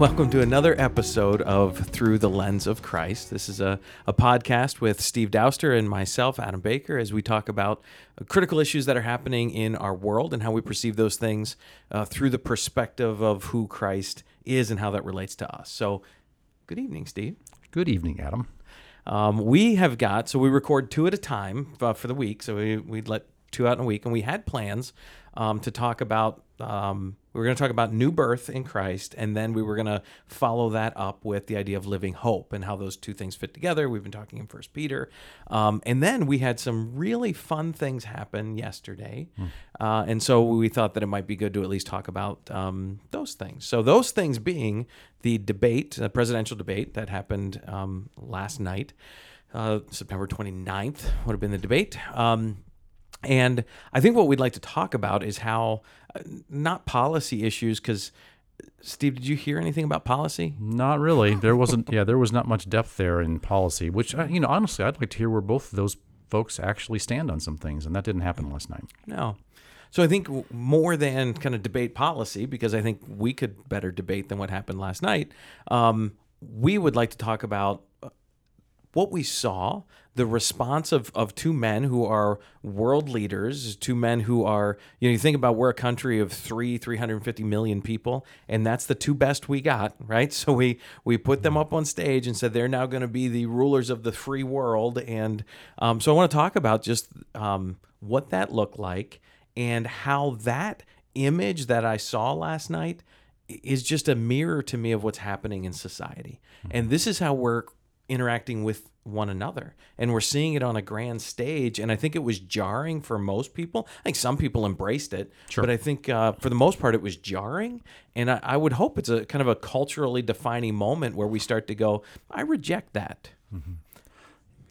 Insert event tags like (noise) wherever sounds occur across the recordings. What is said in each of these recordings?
Welcome to another episode of Through the Lens of Christ. This is a, a podcast with Steve Douster and myself, Adam Baker, as we talk about critical issues that are happening in our world and how we perceive those things uh, through the perspective of who Christ is and how that relates to us. So, good evening, Steve. Good evening, Adam. Um, we have got, so we record two at a time uh, for the week. So we, we let two out in a week, and we had plans um, to talk about. Um, we were going to talk about new birth in Christ, and then we were going to follow that up with the idea of living hope and how those two things fit together. We've been talking in First Peter, um, and then we had some really fun things happen yesterday, uh, and so we thought that it might be good to at least talk about um, those things. So those things being the debate, the presidential debate that happened um, last night, uh, September 29th would have been the debate. Um, and I think what we'd like to talk about is how, uh, not policy issues, because Steve, did you hear anything about policy? Not really. There wasn't. Yeah, there was not much depth there in policy. Which uh, you know, honestly, I'd like to hear where both of those folks actually stand on some things, and that didn't happen last night. No. So I think more than kind of debate policy, because I think we could better debate than what happened last night. Um, we would like to talk about what we saw, the response of, of two men who are world leaders, two men who are, you know, you think about we're a country of three, 350 million people, and that's the two best we got, right? (laughs) So we, we put them up on stage and said they're now going to be the rulers of the free world. And um, so I want to talk about just um, what that looked like and how that image that I saw last night is just a mirror to me of what's happening in society. And this is how we're interacting with one another and we're seeing it on a grand stage and i think it was jarring for most people i think some people embraced it Sure. but i think uh, for the most part it was jarring and I, I would hope it's a kind of a culturally defining moment where we start to go i reject that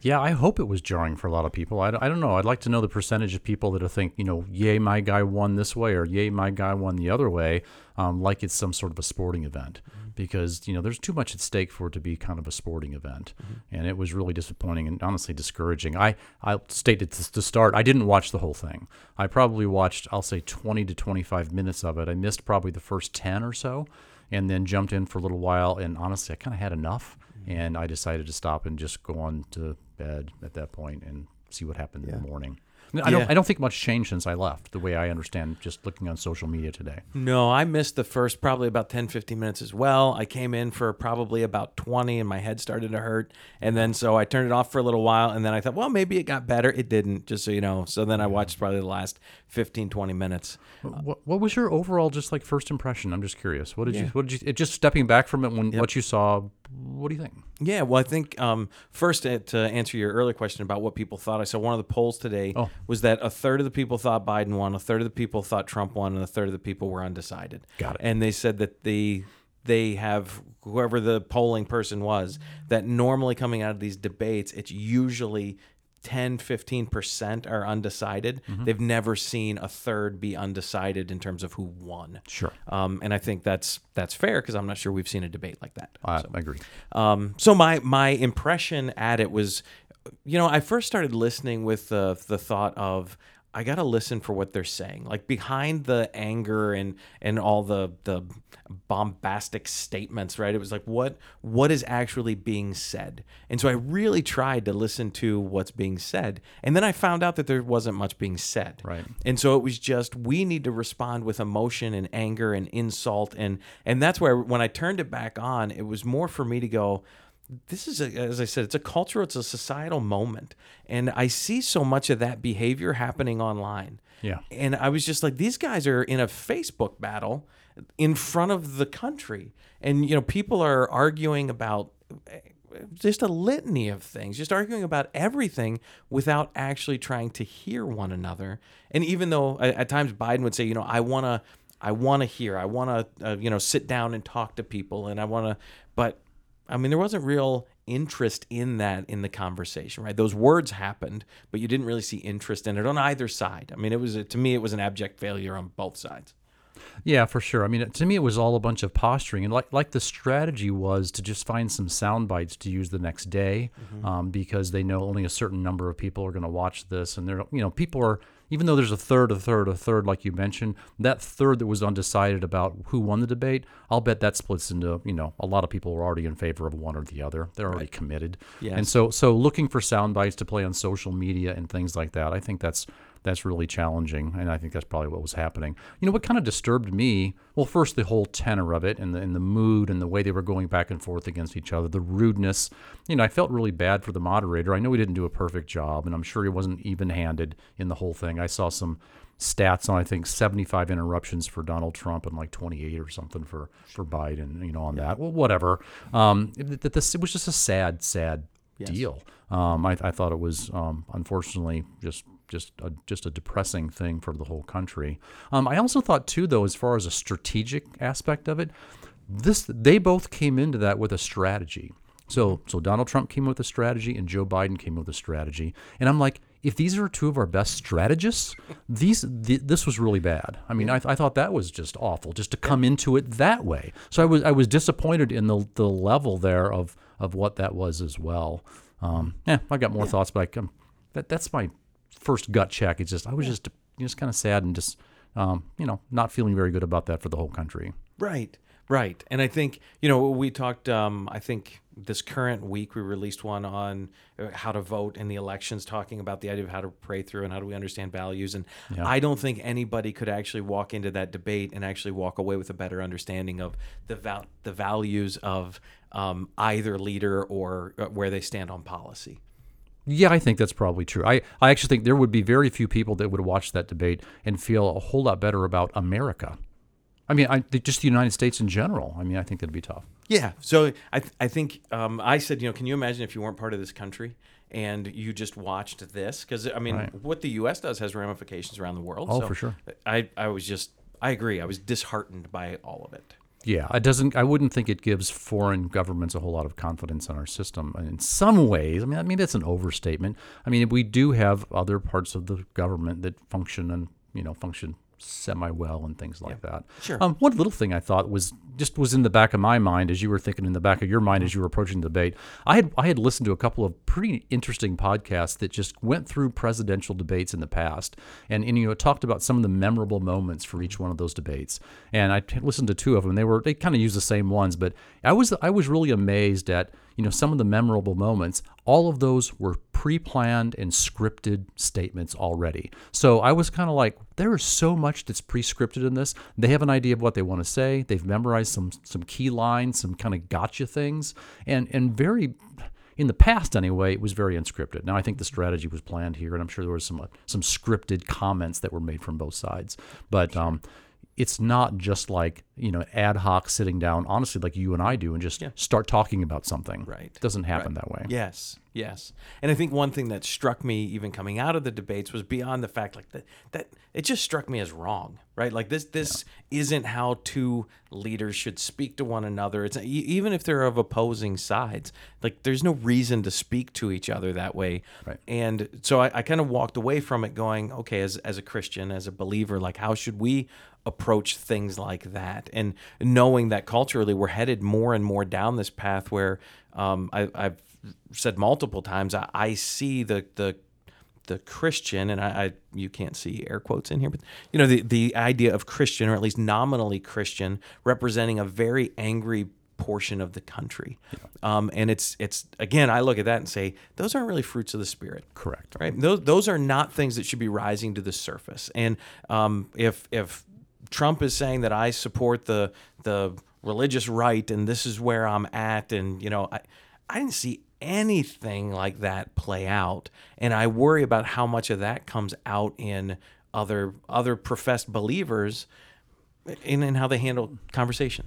Yeah, I hope it was jarring for a lot of people. I, I don't know. I'd like to know the percentage of people that think, you know, yay, my guy won this way, or yay, my guy won the other way, um, like it's some sort of a sporting event. Mm-hmm. Because, you know, there's too much at stake for it to be kind of a sporting event. Mm-hmm. And it was really disappointing and honestly discouraging. I, I stated to, to start, I didn't watch the whole thing. I probably watched, I'll say, 20 to 25 minutes of it. I missed probably the first 10 or so and then jumped in for a little while. And honestly, I kind of had enough. Mm-hmm. And I decided to stop and just go on to bed at that point and see what happened in the morning. I don't. Yeah. I don't think much changed since I left. The way I understand, just looking on social media today. No, I missed the first probably about 10, 15 minutes as well. I came in for probably about 20 and my head started to hurt. And then so I turned it off for a little while and then I thought, well, maybe it got better. It didn't, just so you know. So then I watched probably the last 15, 20 minutes. What, what was your overall just like first impression? I'm just curious. What did Yeah. you? What did you? It, just stepping back from it, when what you saw. What do you think? Yeah, well, I think um, first uh, to answer your earlier question about what people thought, I saw one of the polls today Oh. Was that a third of the people thought Biden won, a third of the people thought Trump won, and a third of the people were undecided. Got it. And they said that the they have whoever the polling person was that normally coming out of these debates, it's usually 10 15% are undecided. Mm-hmm. They've never seen a third be undecided in terms of who won. Sure, Um, and I think that's that's fair because I'm not sure we've seen a debate like that. I, I agree. Um, so my my impression at it was, you know, I first started listening with the the thought of I got to listen for what they're saying. Like behind the anger and and all the the bombastic statements, right? It was like what what is actually being said. And so I really tried to listen to what's being said. And then I found out that there wasn't much being said. Right. And so it was just we need to respond with emotion and anger and insult and and that's where when I turned it back on, it was more for me to go this is a, as I said, it's a cultural, it's a societal moment, and I see so much of that behavior happening online. Yeah. and I was just like, these guys are in a Facebook battle in front of the country, and you know, people are arguing about just a litany of things, just arguing about everything without actually trying to hear one another. And even though at, at times Biden would say, you know, I want to, I want to hear, I want to, uh, you know, sit down and talk to people, and I want to, but I mean, there wasn't real interest in that in the conversation, right? Those words happened, but you didn't really see interest in it on either side. I mean, it was to me, it was an abject failure on both sides. Yeah, for sure. I mean, to me, it was all a bunch of posturing, and like like the strategy was to just find some sound bites to use the next day, um, because they know only a certain number of people are going to watch this, and they're you know people are even though there's a third, a third, a third, like you mentioned, that third that was undecided about who won the debate, I'll bet that splits into, you know, a lot of people are already in favor of one or the other. They're already committed. Yes. And so, so looking for sound bites to play on social media and things like that, I think that's that's really challenging, and I think that's probably what was happening. You know, what kind of disturbed me? Well, first the whole tenor of it, and the and the mood, and the way they were going back and forth against each other, the rudeness. You know, I felt really bad for the moderator. I know he didn't do a perfect job, and I'm sure he wasn't even-handed in the whole thing. I saw some stats on I think 75 interruptions for Donald Trump and like 28 or something for for Biden. You know, on that. Well, whatever. Um, it, it, this it was just a sad, sad deal. Um, I, I thought it was um, unfortunately just just a, just a depressing thing for the whole country. Um, I also thought too, though, as far as a strategic aspect of it, this they both came into that with a strategy. So so Donald Trump came with a strategy and Joe Biden came with a strategy, and I'm like. If these are two of our best strategists, these th- this was really bad. I mean, I, I thought that was just awful, just to come into it that way. So I was I was disappointed in the the level there of of what that was as well. Um, yeah, I got more thoughts, but I, um, that that's my first gut check. It's just I was just just kind of sad and just um, you know not feeling very good about that for the whole country. Right, right. And I think you know we talked. Um, I think this current week we released one on uh, how to vote in the elections, talking about the idea of how to pray through and how do we understand values. And I don't think anybody could actually walk into that debate and actually walk away with a better understanding of the val- the values of um, either leader or uh, where they stand on policy. Yeah, I think that's probably true. I, I actually think there would be very few people that would watch that debate and feel a whole lot better about America. I mean, I, just the United States in general. I mean, I think that'd be tough. Yeah. So I, th- I think um, I said, you know, can you imagine if you weren't part of this country and you just watched this? Because I mean, Right. what the U.S. does has ramifications around the world. Oh, So for sure. I, I was just, I agree. I was disheartened by all of it. Yeah, it doesn't. I wouldn't think it gives foreign governments a whole lot of confidence in our system. In some ways, I mean, I mean that's an overstatement. I mean, we do have other parts of the government that function and you know function semi well and things like that. Sure. Um, one little thing I thought was just was in the back of my mind as you were thinking in the back of your mind as you were approaching the debate. I had I had listened to a couple of pretty interesting podcasts that just went through presidential debates in the past and, and you know talked about some of the memorable moments for each one of those debates. And I listened to two of them. They were they kind of used the same ones, but I was I was really amazed at you know some of the memorable moments. All of those were pre-planned and scripted statements already. So I was kind of like, there is so much that's pre-scripted in this. They have an idea of what they want to say. They've memorized some some key lines, some kind of gotcha things, and and very in the past anyway, it was very unscripted. Now I think the strategy was planned here, and I'm sure there was some uh, some scripted comments that were made from both sides. But um, it's not just like you know ad hoc sitting down, honestly, like you and I do, and just start talking about something. Right. It doesn't happen that way. Yes, yes. And I think one thing that struck me even coming out of the debates was beyond the fact like that that it just struck me as wrong, right? Like this this isn't how two leaders should speak to one another. It's even if they're of opposing sides, like there's no reason to speak to each other that way. Right. And so I, I kind of walked away from it going, okay, as as a Christian, as a believer, like how should we approach things like that and knowing that culturally we're headed more and more down this path where um, I, I've said multiple times I, I see the the the Christian and I, I you can't see air quotes in here but you know the the idea of Christian or at least nominally Christian representing a very angry portion of the country um, and it's it's again I look at that and say those aren't really fruits of the spirit Correct. right? Those those are not things that should be rising to the surface. And um, if if Trump is saying that I support the the religious right and this is where I'm at, and you know, I I didn't see anything like that play out, and I worry about how much of that comes out in other other professed believers in, in how they handle conversation.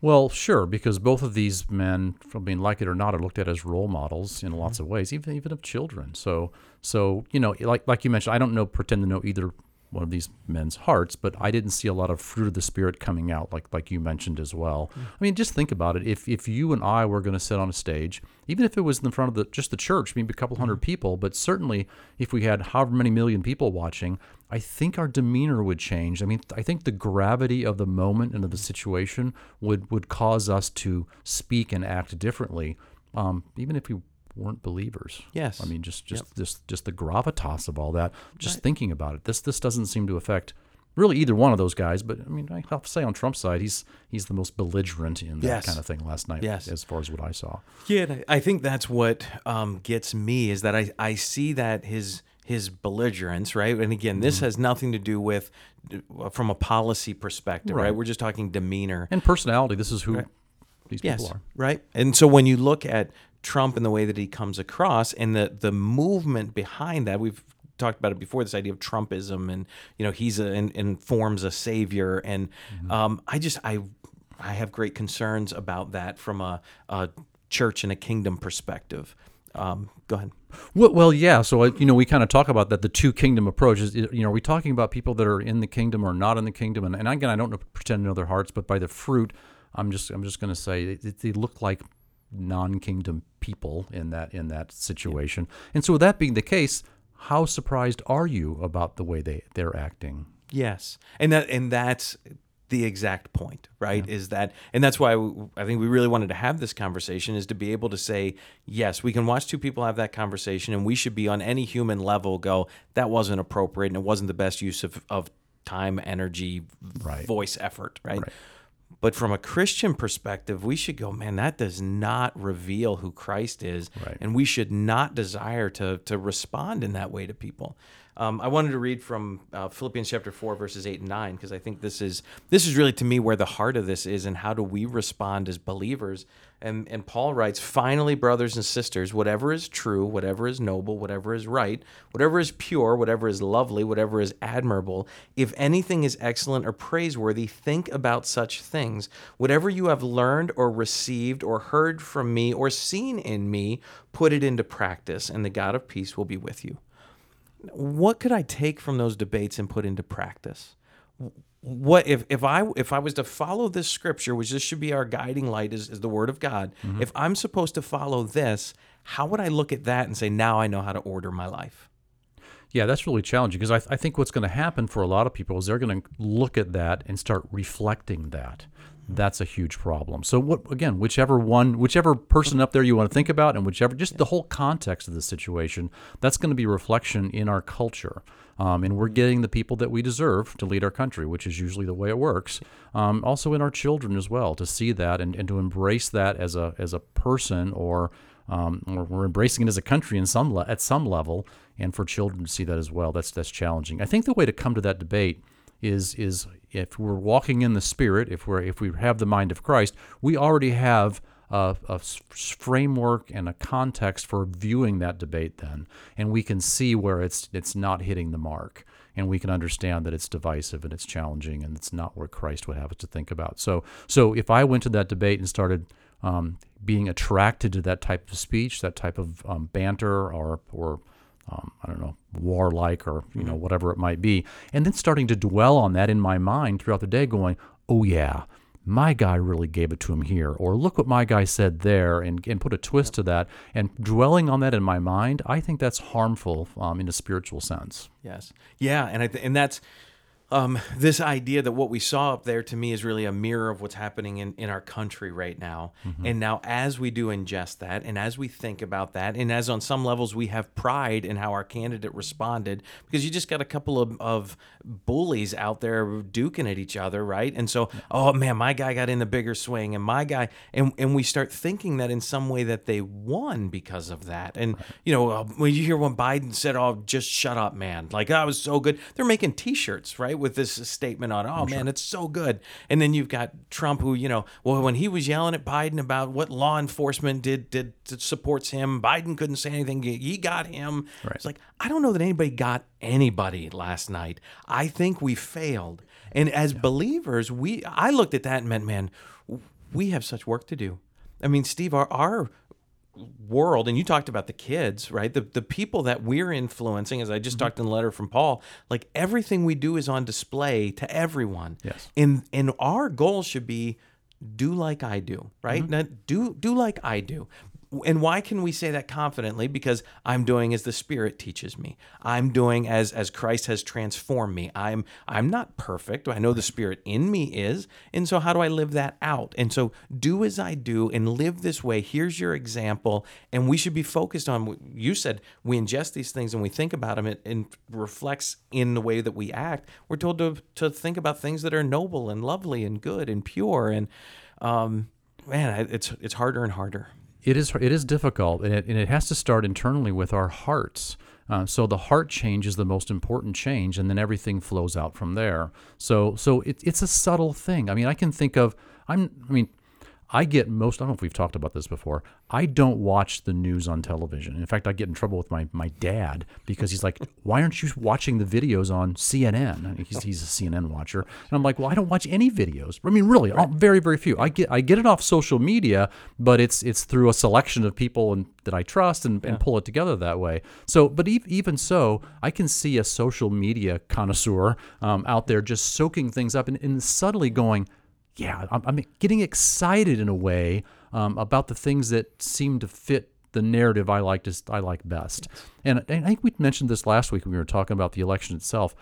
Well, sure, because both of these men, I mean, like it or not, are looked at as role models in lots Mm-hmm. of ways, even even of children. So, so you know, like like you mentioned, I don't know, pretend to know either one of these men's hearts, but I didn't see a lot of fruit of the spirit coming out, like like you mentioned as well. Mm. I mean, just think about it. If if you and I were going to sit on a stage, even if it was in front of the just the church, maybe a couple hundred Mm-hmm. people, but certainly if we had however many million people watching, I think our demeanor would change. I mean, I think the gravity of the moment and of the situation would would cause us to speak and act differently, um, even if we weren't believers. Yes. I mean, just just just just the gravitas of all that. Just thinking about it, this this doesn't seem to affect really either one of those guys. But I mean, I have to say on Trump's side, he's he's the most belligerent in that Yes. kind of thing last night. Yes. as far as what I saw. Yeah, I think that's what um, gets me is that I, I see that his his belligerence, right? And again, this Mm-hmm. has nothing to do with uh, from a policy perspective, right? Right. We're just talking demeanor. And personality. This is who these Yes, people are. right. And so when you look at Trump and the way that he comes across, and the the movement behind that, we've talked about it before. This idea of Trumpism, and you know, he's a and, and forms a savior, and um, I just I I have great concerns about that from a, a church and a kingdom perspective. Um, go ahead. Well, well, yeah. So uh, you know, we kind of talk about that. The two kingdom approach is, you know, are we talking about people that are in the kingdom or not in the kingdom? And, and again, I don't know, pretend to know their hearts, but by the fruit, I'm just, I'm just going to say they, they look like non-kingdom people in that in that situation. And so, with that being the case, how surprised are you about the way they they're acting? Yes, and that and that's the exact point, right? Is that and that's why we, I think we really wanted to have this conversation is to be able to say yes, we can watch two people have that conversation, and we should be on any human level go that wasn't appropriate and it wasn't the best use of of time, energy, Right. voice, effort, right? Right. But from a Christian perspective, we should go, man, that does not reveal who Christ is. Right. And we should not desire to, to respond in that way to people. Um, I wanted to read from uh, Philippians chapter 4, verses 8 and 9, because I think this is this is really to me where the heart of this is and how do we respond as believers. And, and Paul writes, finally, brothers and sisters, whatever is true, whatever is noble, whatever is right, whatever is pure, whatever is lovely, whatever is admirable, if anything is excellent or praiseworthy, think about such things. Whatever you have learned or received or heard from me or seen in me, put it into practice, and the God of peace will be with you. What could I take from those debates and put into practice? What if, if I if I was to follow this scripture, which this should be our guiding light, is, is the word of God. Mm-hmm. If I'm supposed to follow this, how would I look at that and say, now I know how to order my life? Yeah, that's really challenging because I, I think what's going to happen for a lot of people is they're going to look at that and start reflecting that. That's a huge problem. So what again, whichever one, whichever person up there you want to think about, and whichever just the whole context of the situation, that's going to be reflection in our culture. Um, and we're getting the people that we deserve to lead our country, which is usually the way it works. Um, also in our children as well, to see that and, and to embrace that as a as a person or um, we're embracing it as a country in some le- at some level, and for children to see that as well. That's that's challenging. I think the way to come to that debate is is if we're walking in the Spirit, if we're if we have the mind of Christ, we already have a, a framework and a context for viewing that debate. Then, and we can see where it's it's not hitting the mark. And we can understand that it's divisive and it's challenging and it's not where Christ would have us to think about. So, so if I went to that debate and started um, being attracted to that type of speech, that type of um, banter, or or um, I don't know, warlike, or you know whatever it might be, and then starting to dwell on that in my mind throughout the day, going, "Oh yeah, my guy really gave it to him here," or "Look what my guy said there," and and put a twist to that, and dwelling on that in my mind, I think that's harmful um, in a spiritual sense. Yes. Yeah, and I th- and that's um, this idea that what we saw up there to me is really a mirror of what's happening in, in our country right now. And now, as we do ingest that, and as we think about that, and as on some levels we have pride in how our candidate responded, because you just got a couple of, of bullies out there duking at each other, right? And so, oh man, my guy got in the bigger swing, and my guy, and, and we start thinking that in some way that they won because of that. And, you know, uh, when you hear when Biden said, oh, just shut up, man, like, that was so good, they're making t shirts, right? With this statement on, oh man, it's so good. And then you've got Trump, who, you know, well, when he was yelling at Biden about what law enforcement did, did, supports him, Biden couldn't say anything. He got him. Right. It's like, I don't know that anybody got anybody last night. I think we failed. And as believers, we, I looked at that and meant, man, we have such work to do. I mean, Steve, our, our world and you talked about the kids right? The the people that we're influencing as i just mm-hmm. talked in the letter from paul like everything we do is on display to everyone. Yes. and and our goal should be do like i do right? Mm-hmm. Not do do like i do and why can we say that confidently? Because I'm doing as the Spirit teaches me. I'm doing as as Christ has transformed me. I'm I'm not perfect. I know the Spirit in me is, and so how do I live that out? And so do as I do and live this way. Here's your example, and we should be focused on. You said we ingest these things and we think about them. It, it reflects in the way that we act. We're told to to think about things that are noble and lovely and good and pure and. Um, man, it's it's harder and harder it is it is difficult, and it, and it has to start internally with our hearts. Uh, so the heart change is the most important change, and then everything flows out from there. So so it, it's a subtle thing. I mean, I can think of I'm. I mean, I get most, I don't know if we've talked about this before. I don't watch the news on television. In fact, I get in trouble with my, my dad because he's like, (laughs) why aren't you watching the videos on CNN? He's, he's a CNN watcher. And I'm like, well, I don't watch any videos. I mean, really, right. very, very few. I get, I get it off social media, but it's, it's through a selection of people and, that I trust and, yeah. and pull it together that way. So, but even so, I can see a social media connoisseur um, out there just soaking things up and, and subtly going, yeah, I'm, I'm getting excited in a way um, about the things that seem to fit the narrative I like to, I like best. Yes. And, and I think we mentioned this last week when we were talking about the election itself.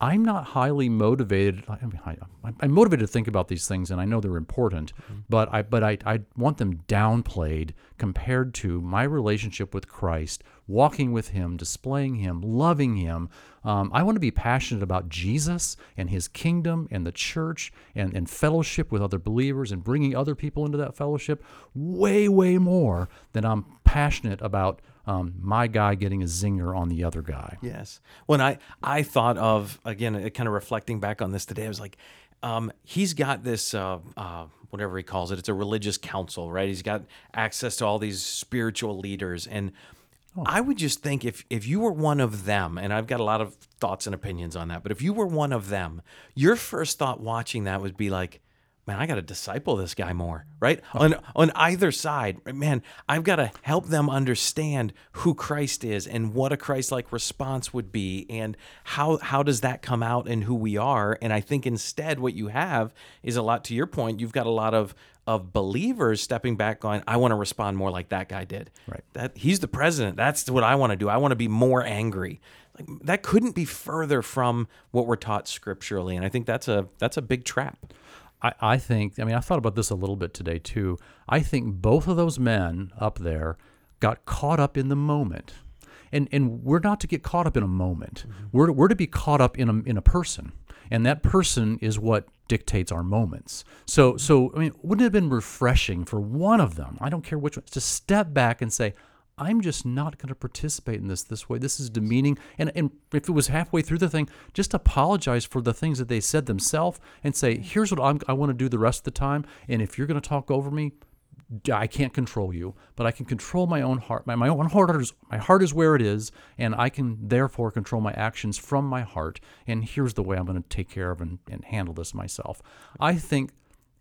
I'm not highly motivated. I mean, I, am motivated to think about these things, and I know they're important, mm-hmm. but I but I, I want them downplayed compared to my relationship with Christ, walking with Him, displaying Him, loving Him. Um, I want to be passionate about Jesus and His kingdom and the church and, and fellowship with other believers and bringing other people into that fellowship way, way more than I'm passionate about um, my guy getting a zinger on the other guy. Yes. When I I thought of again, kind of reflecting back on this today, I was like, um, he's got this uh, uh, whatever he calls it. It's a religious council, right? He's got access to all these spiritual leaders, and oh. I would just think if if you were one of them, and I've got a lot of thoughts and opinions on that, but if you were one of them, your first thought watching that would be like man, I got to disciple this guy more, right? Uh-huh. On on either side, man, I've got to help them understand who Christ is and what a Christ-like response would be and how how does that come out in who we are? And I think instead what you have is a lot to your point, you've got a lot of of believers stepping back going, I want to respond more like that guy did. Right. That he's the president. That's what I want to do. I want to be more angry. Like that couldn't be further from what we're taught scripturally. And I think that's a that's a big trap. I, I think, I mean, I thought about this a little bit today too. I think both of those men up there got caught up in the moment. And, and we're not to get caught up in a moment. Mm-hmm. We're, we're to be caught up in a, in a person. And that person is what dictates our moments. So, so I mean, wouldn't it have been refreshing for one of them, I don't care which one, to step back and say, I'm just not going to participate in this this way. This is demeaning. And, and if it was halfway through the thing, just apologize for the things that they said themselves and say, here's what I'm, I want to do the rest of the time. And if you're going to talk over me, I can't control you, but I can control my own heart. My, my own heart is my heart is where it is, and I can therefore control my actions from my heart. And here's the way I'm going to take care of and, and handle this myself. I think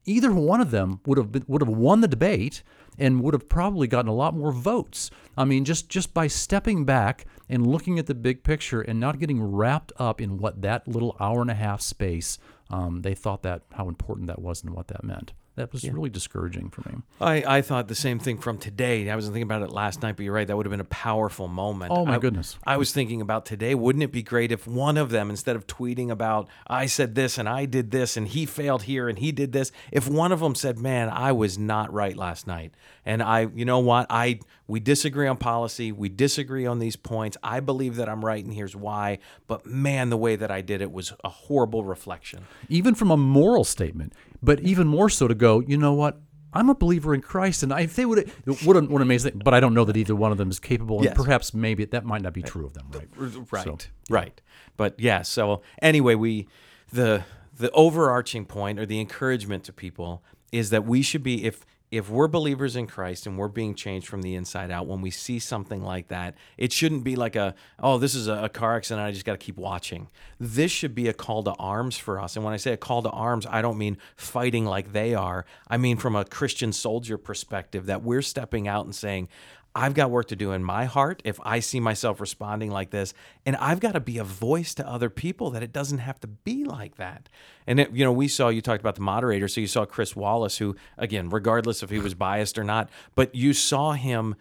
either one of them would have been, would have won the debate and would have probably gotten a lot more votes. I mean, just just by stepping back and looking at the big picture and not getting wrapped up in what that little hour and a half space, um, they thought that how important that was and what that meant that was yeah. really discouraging for me. I, I thought the same thing from today. I wasn't thinking about it last night, but you're right. That would have been a powerful moment. Oh, my I, goodness. I was thinking about today. Wouldn't it be great if one of them, instead of tweeting about, I said this and I did this and he failed here and he did this, if one of them said, man, I was not right last night. And I, you know what? I, we disagree on policy. We disagree on these points. I believe that I'm right and here's why. But man, the way that I did it was a horrible reflection. Even from a moral statement but even more so to go, you know what? I'm a believer in Christ, and if they would, what an, what an amazing. But I don't know that either one of them is capable, and yes. perhaps maybe that might not be true of them, right? Right, so, right. But yeah. So anyway, we the the overarching point or the encouragement to people is that we should be if if we're believers in Christ and we're being changed from the inside out, when we see something like that, it shouldn't be like a, oh, this is a, car accident. I just got to keep watching. This should be a call to arms for us. And when I say a call to arms, I don't mean fighting like they are. I mean from a Christian soldier perspective that we're stepping out and saying, I've got work to do in my heart if I see myself responding like this. And I've got to be a voice to other people that it doesn't have to be like that. And, it, you know, we saw, you talked about the moderator. So you saw Chris Wallace, who, again, regardless if he was biased or not, but you saw him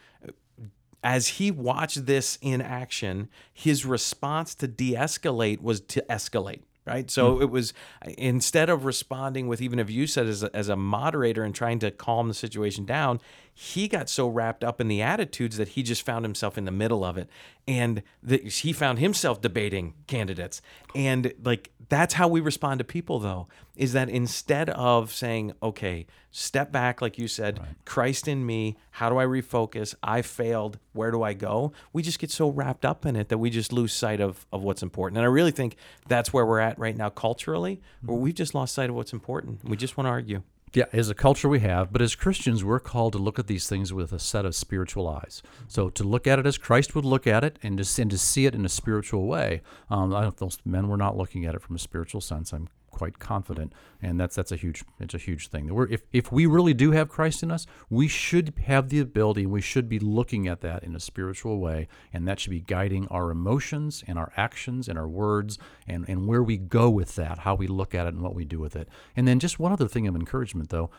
as he watched this in action, his response to de escalate was to escalate right? So mm. it was instead of responding with even if you said as a, as a moderator and trying to calm the situation down, he got so wrapped up in the attitudes that he just found himself in the middle of it, and the, he found himself debating candidates, and like that's how we respond to people though is that instead of saying okay step back like you said right. christ in me how do i refocus? I failed. Where do i go? We just get so wrapped up in it that we just lose sight of, of what's important. And i really think that's where we're at right now culturally where mm-hmm. we've just lost sight of what's important. We just want to argue yeah, as a culture we have, but as Christians, we're called to look at these things with a set of spiritual eyes. So to look at it as Christ would look at it, and to, and to see it in a spiritual way. Um, I don't, those men were not looking at it from a spiritual sense. I'm quite confident, and that's that's a huge it's a huge thing. That We're, if if we really do have Christ in us, we should have the ability. and We should be looking at that in a spiritual way, and that should be guiding our emotions and our actions and our words and and where we go with that, how we look at it and what we do with it. And then just one other thing of encouragement, though.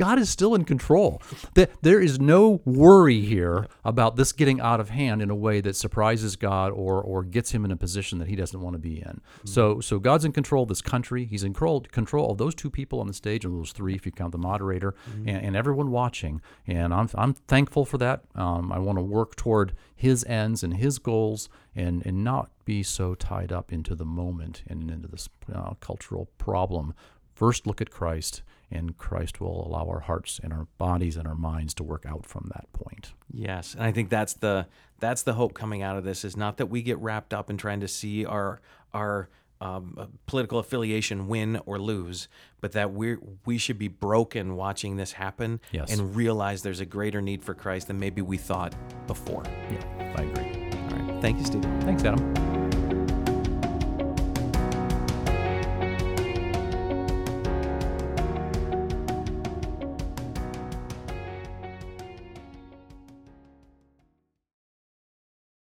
God is still in control. There is no worry here about this getting out of hand in a way that surprises God or or gets him in a position that he doesn't want to be in. Mm-hmm. So so God's in control of this country. He's in control, control of those two people on the stage, and those three if you count the moderator mm-hmm. and, and, everyone watching. And I'm I'm thankful for that. Um, I want to work toward His ends and His goals, and and not be so tied up into the moment and into this uh, cultural problem. First, look at Christ and Christ will allow our hearts and our bodies and our minds to work out from that point. Yes, and I think that's the that's the hope coming out of this is not that we get wrapped up in trying to see our our um, uh, political affiliation win or lose, but that we we should be broken watching this happen yes. and realize there's a greater need for Christ than maybe we thought before. Yeah, I agree. All right, thank you, Stephen. Thanks, Adam.